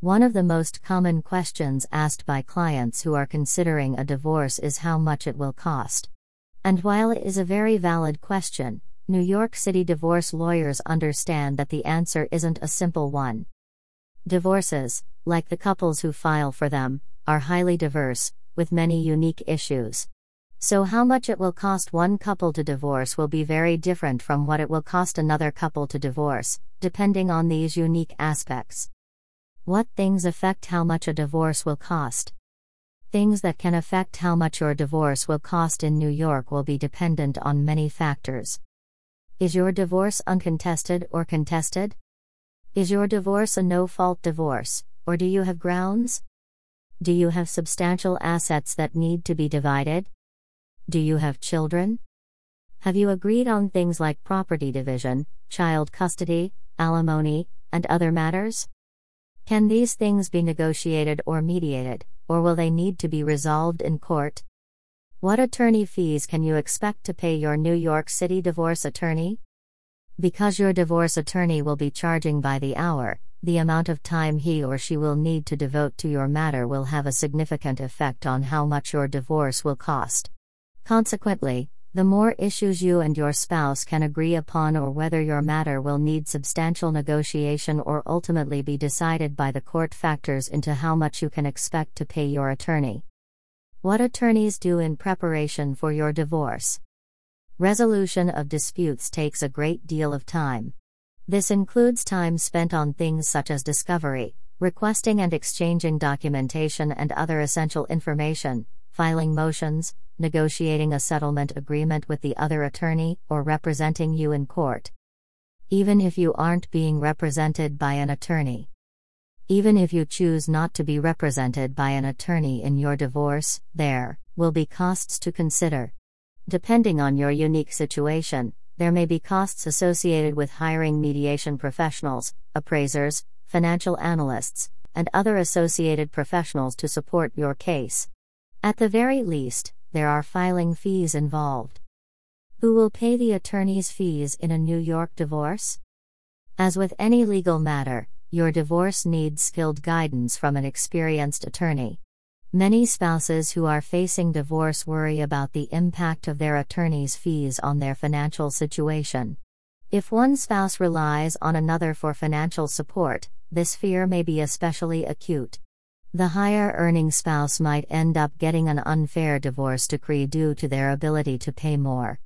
One of the most common questions asked by clients who are considering a divorce is how much it will cost. And while it is a very valid question, New York City divorce lawyers understand that the answer isn't a simple one. Divorces, like the couples who file for them, are highly diverse, with many unique issues. So, how much it will cost one couple to divorce will be very different from what it will cost another couple to divorce, depending on these unique aspects. What things affect how much a divorce will cost? Things that can affect how much your divorce will cost in New York will be dependent on many factors. Is your divorce uncontested or contested? Is your divorce a no fault divorce, or do you have grounds? Do you have substantial assets that need to be divided? Do you have children? Have you agreed on things like property division, child custody, alimony, and other matters? Can these things be negotiated or mediated, or will they need to be resolved in court? What attorney fees can you expect to pay your New York City divorce attorney? Because your divorce attorney will be charging by the hour, the amount of time he or she will need to devote to your matter will have a significant effect on how much your divorce will cost. Consequently, the more issues you and your spouse can agree upon, or whether your matter will need substantial negotiation or ultimately be decided by the court, factors into how much you can expect to pay your attorney. What attorneys do in preparation for your divorce. Resolution of disputes takes a great deal of time. This includes time spent on things such as discovery, requesting and exchanging documentation and other essential information, filing motions, negotiating a settlement agreement with the other attorney, or representing you in court. Even if you aren't being represented by an attorney. Even if you choose not to be represented by an attorney in your divorce, there will be costs to consider. Depending on your unique situation, there may be costs associated with hiring mediation professionals, appraisers, financial analysts, and other associated professionals to support your case. At the very least, there are filing fees involved. Who will pay the attorney's fees in a New York divorce? As with any legal matter, your divorce needs skilled guidance from an experienced attorney. Many spouses who are facing divorce worry about the impact of their attorney's fees on their financial situation. If one spouse relies on another for financial support, this fear may be especially acute. The higher earning spouse might end up getting an unfair divorce decree due to their ability to pay more.